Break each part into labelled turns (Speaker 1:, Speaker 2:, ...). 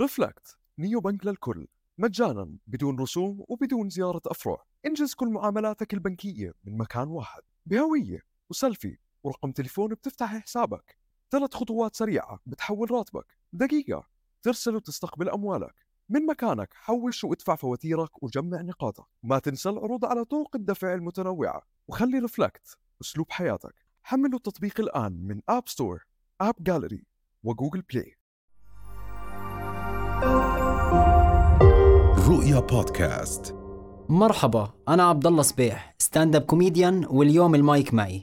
Speaker 1: Reflect neobank للكل. مجانا بدون رسوم وبدون زيارة أفرع. إنجز كل معاملاتك البنكية من مكان واحد. بهوية وسيلفي ورقم تليفون بتفتح حسابك. ثلاث خطوات سريعة بتحول راتبك. دقيقة. ترسل وتستقبل أموالك. من مكانك حوش وادفع فواتيرك وجمع نقاطك. ما تنسى العروض على طرق الدفع المتنوعة. وخلي Reflect أسلوب حياتك. حملوا التطبيق الآن من App Store AppGallery و Google Play
Speaker 2: رؤيا بودكاست.
Speaker 3: مرحبا أنا عبد الله صبيح stand-up comedian واليوم المايك معي.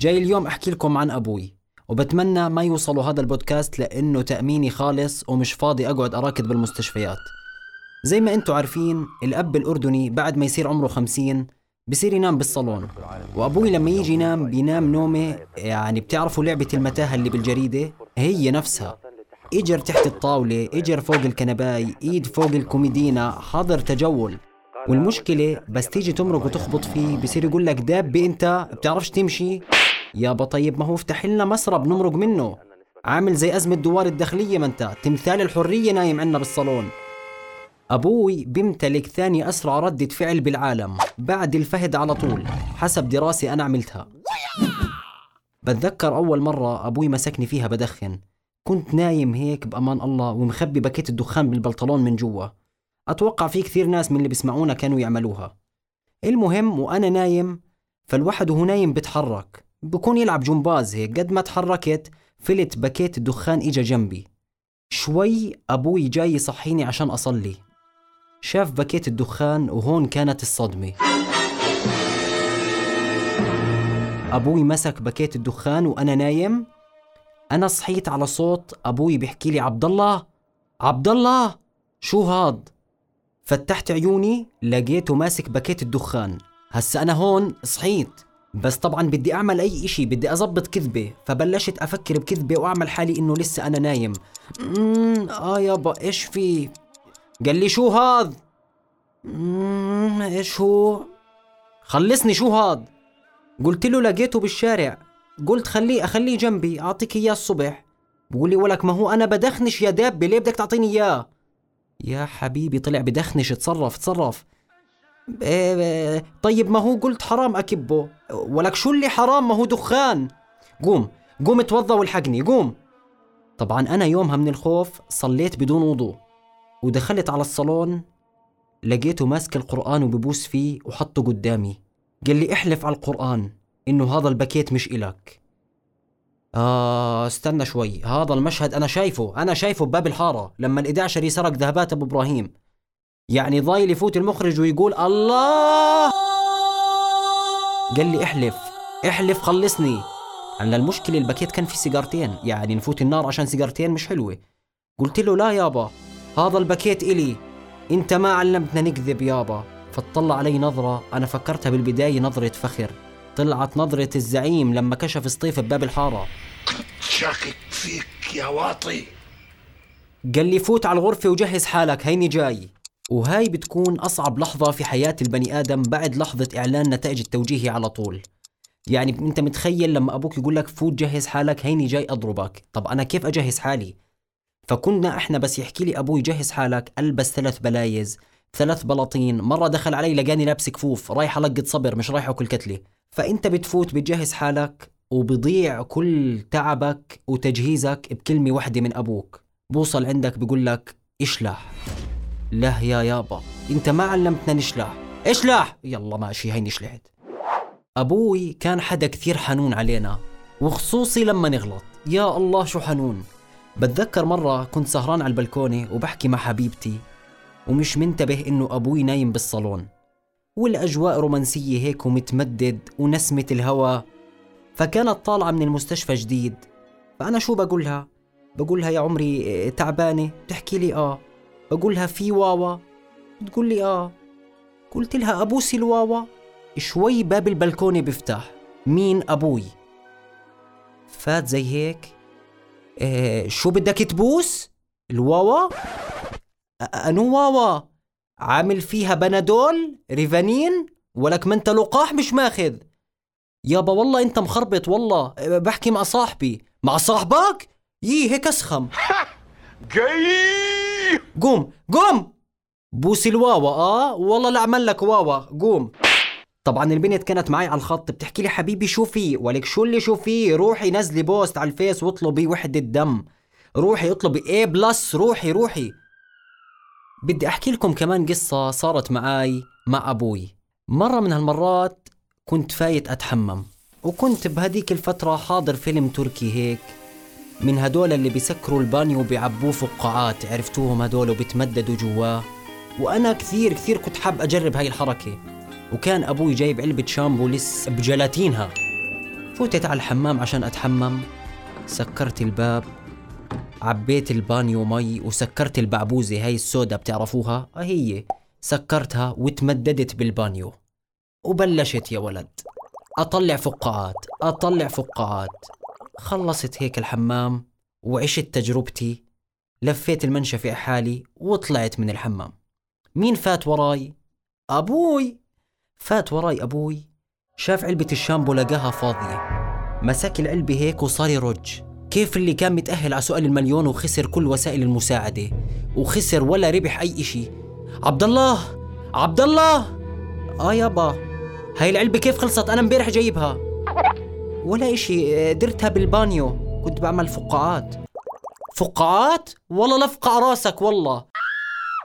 Speaker 3: جاي اليوم أحكي لكم عن أبوي وبتمنى ما يوصلوا هذا البودكاست لأنه تأميني خالص ومش فاضي أقعد أراكد بالمستشفيات. زي ما أنتم عارفين الأب الأردني بعد ما يصير عمره خمسين بصير ينام بالصالون. وأبوي لما يجي ينام بينام نومة يعني بتعرفوا لعبة المتاهة اللي بالجريدة؟ هي نفسها. إجر تحت الطاولة إجر فوق الكنباي إيد فوق الكوميدينا حاضر تجول. والمشكلة بس تيجي تمرق وتخبط فيه بصير يقول لك دابة أنت بتعرفش تمشي؟ يابا طيب ما هو افتح لنا مسرب نمرق منه. عامل زي أزمة دوار الداخلية ما أنت. تمثال الحرية نايم عنا بالصالون. أبوي بيمتلك ثاني أسرع ردة فعل بالعالم بعد الفهد على طول حسب دراسة أنا عملتها. بتذكر أول مرة أبوي مسكني فيها بدخن. كنت نايم هيك بأمان الله ومخبي باكيت الدخان بالبلطلون من جوا. أتوقع في كثير ناس من اللي بيسمعونا كانوا يعملوها. المهم وأنا نايم فالواحد وهو نايم بتحرك. بكون يلعب جمباز هيك قد ما تحركت فلت باكيت الدخان إجا جنبي. شوي أبوي جاي يصحيني عشان أصلي. شاف باكيت الدخان وهون كانت الصدمة. أبوي مسك باكيت الدخان وأنا نايم. أنا صحيت على صوت أبوي بيحكي لي عبد الله عبد الله شو هاد؟ فتحت عيوني لقيته ماسك باكيت الدخان. هسا أنا هون صحيت. بس طبعا بدي أعمل أي إشي بدي أزبط كذبة. فبلشت أفكر بكذبة وأعمل حالي إنه لسه أنا نايم. آه يابا إيش في؟ قال لي شو هاد؟ إيش هو؟ خلصني شو هاد؟ قلت له لقيته بالشارع. قلت خليه أخليه جنبي أعطيك إياه الصبح. بقول لي ولك ما هو أنا بدخنش يا دابة ليه بدك تعطيني إياه؟ يا حبيبي طلع بدخنش تصرف تصرف إيه إيه، طيب ما هو قلت حرام أكبه. ولك شو اللي حرام؟ ما هو دخان. قوم قوم اتوضى والحقني قوم. طبعا أنا يومها من الخوف صليت بدون وضوء. ودخلت على الصالون لقيته ماسك القرآن وببوس فيه وحطه قدامي. قال لي احلف على القرآن إنه هذا الباكيت مش إلك. آه استنى شوي. هذا المشهد أنا شايفه أنا شايفه بباب الحارة لما الإدعشري سرق ذهبات أبو إبراهيم. يعني ضايل يفوت المخرج ويقول الله! قال لي احلف احلف خلصني. أنا المشكلة الباكيت كان فيه سيجارتين يعني نفوت النار عشان سيجارتين مش حلوة. قلت له لا يابا. هذا الباكيت إلي. إنت ما علمتنا نكذب يابا. فاطلع علي نظرة أنا فكرتها بالبداية نظرة فخر. طلعت نظرة الزعيم لما كشف سطيف بباب الحارة.
Speaker 4: شاكك فيك يا واطي.
Speaker 3: قال لي فوت على الغرفة وجهز حالك هيني جاي. وهاي بتكون أصعب لحظة في حياة البني آدم بعد لحظة إعلان نتائج التوجيهي على طول. يعني أنت متخيل لما أبوك يقول لك فوت جهز حالك هيني جاي أضربك. طب أنا كيف أجهز حالي؟ فكنا إحنا بس يحكي لي أبوي جهز حالك ألبس ثلاث بلايز ثلاث بلاطين مرة دخل علي لقاني لابس كفوف رايح ألقط صبر مش رايح أكل كتلة فأنت بتفوت بتجهز حالك وبضيع كل تعبك وتجهيزك بكلمة واحدة من أبوك. بوصل عندك بقول لك اشلح. لا يا يابا أنت ما علمتنا نشلح. اشلح! يلا ماشي هيني شلحت. أبوي كان حدا كثير حنون علينا وخصوصي لما نغلط. يا الله شو حنون! بتذكر مرة كنت سهران على البلكونة وبحكي مع حبيبتي ومش منتبه إنه أبوي نايم بالصالون. والأجواء رومانسية هيك ومتمدد ونسمة الهوا. فكانت طالعة من المستشفى جديد. فأنا شو بقولها؟ بقولها يا عمري إيه، تعبانة؟ بتحكي لي آه. بقولها في واوا؟ بتقول لي آه. قلت لها أبوسي الواوا؟ شوي باب البلكونة بيفتح. مين أبوي؟ فات زي هيك. إيه شو بدك تبوس؟ الواوا؟ أنو واوا؟ عامل فيها بنادول؟ ريفانين؟ ولك ما انت لقاح مش ماخذ. يابا والله انت مخربط والله. بحكي مع صاحبي. مع صاحبك؟ يي هيك اسخم.
Speaker 4: جاي!
Speaker 3: قوم قوم! بوس الواوا آه؟ والله لا اعمل لك واوا. قوم. طبعا البنت كانت معي على الخط بتحكي لي حبيبي شو في؟ ولك شو اللي شو في؟ روحي نزلي post على ال Face واطلبي وحدة دم. روحي اطلبي A plus روحي روحي. بدي أحكي لكم كمان قصة صارت معاي مع أبوي. مرة من هالمرات كنت فايت أتحمم وكنت بهديك الفترة حاضر فيلم تركي هيك. من هدول اللي بيسكروا البانيو وبيعبوه فقاعات عرفتوهم هدول وبتمددوا جواه. وأنا كثير كثير كنت حاب أجرب هاي الحركة. وكان أبوي جايب علبة شامبو لسه بجلاتينها فوتت على الحمام عشان أتحمم. سكرت الباب عبيت البانيو مي وسكرت البعبوزة هاي السودا بتعرفوها؟ آه هي. سكرتها وتمددت بالبانيو. وبلشت يا ولد. أطلع فقاعات أطلع فقاعات. خلصت هيك الحمام وعشت تجربتي. لفيت المنشفة حالي وطلعت من الحمام. مين فات وراي؟ أبوي. فات وراي أبوي شاف علبة الشامبو لقاها فاضية. مسك العلبة هيك وصار يرج. كيف اللي كان متأهل على سؤال المليون وخسر كل وسائل المساعدة؟ وخسر ولا ربح أي إشي. عبد الله! عبد الله! آه يابا هاي العلبة كيف خلصت؟ أنا امبارح جايبها. ولا إشي درتها بالبانيو. كنت بعمل فقاعات. فقاعات؟ والله لفقع راسك والله.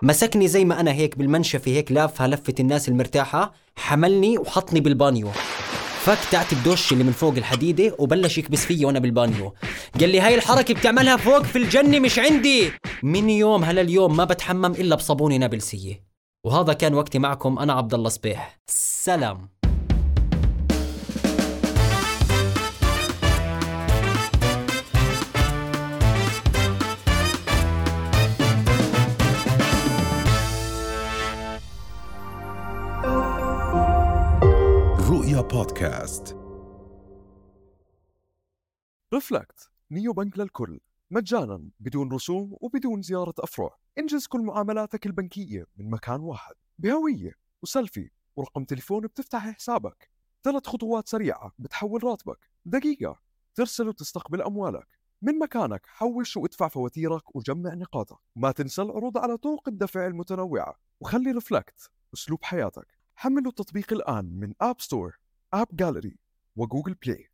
Speaker 3: مسكني زي ما أنا هيك بالمنشفة هيك لافها لفة الناس المرتاحة حملني وحطني بالبانيو. فك تاعت الدش اللي من فوق الحديدة وبلش يكبس فيي وأنا بالبانيو. قال لي هاي الحركة بتعملها فوق في الجنة مش عندي. من يوم هلا اليوم ما بتحمم إلا بصابونة نابلسية. وهذا كان وقتي معكم أنا عبد الله صبيح. سلام.
Speaker 1: Reflect neo bank للكل. مجانا بدون رسوم وبدون زيارة أفرع. انجز كل معاملاتك البنكية من مكان واحد. بهوية وسيلفي ورقم تليفون بتفتح حسابك. ثلاث خطوات سريعة بتحول راتبك. دقيقة. ترسل وتستقبل أموالك. من مكانك حوش وادفع فواتيرك وجمع نقاطك. ما تنسى العروض على طرق الدفع المتنوعة. وخلي Reflect أسلوب حياتك. حملوا التطبيق الآن من App Store آب جاليري وجوجل بلاي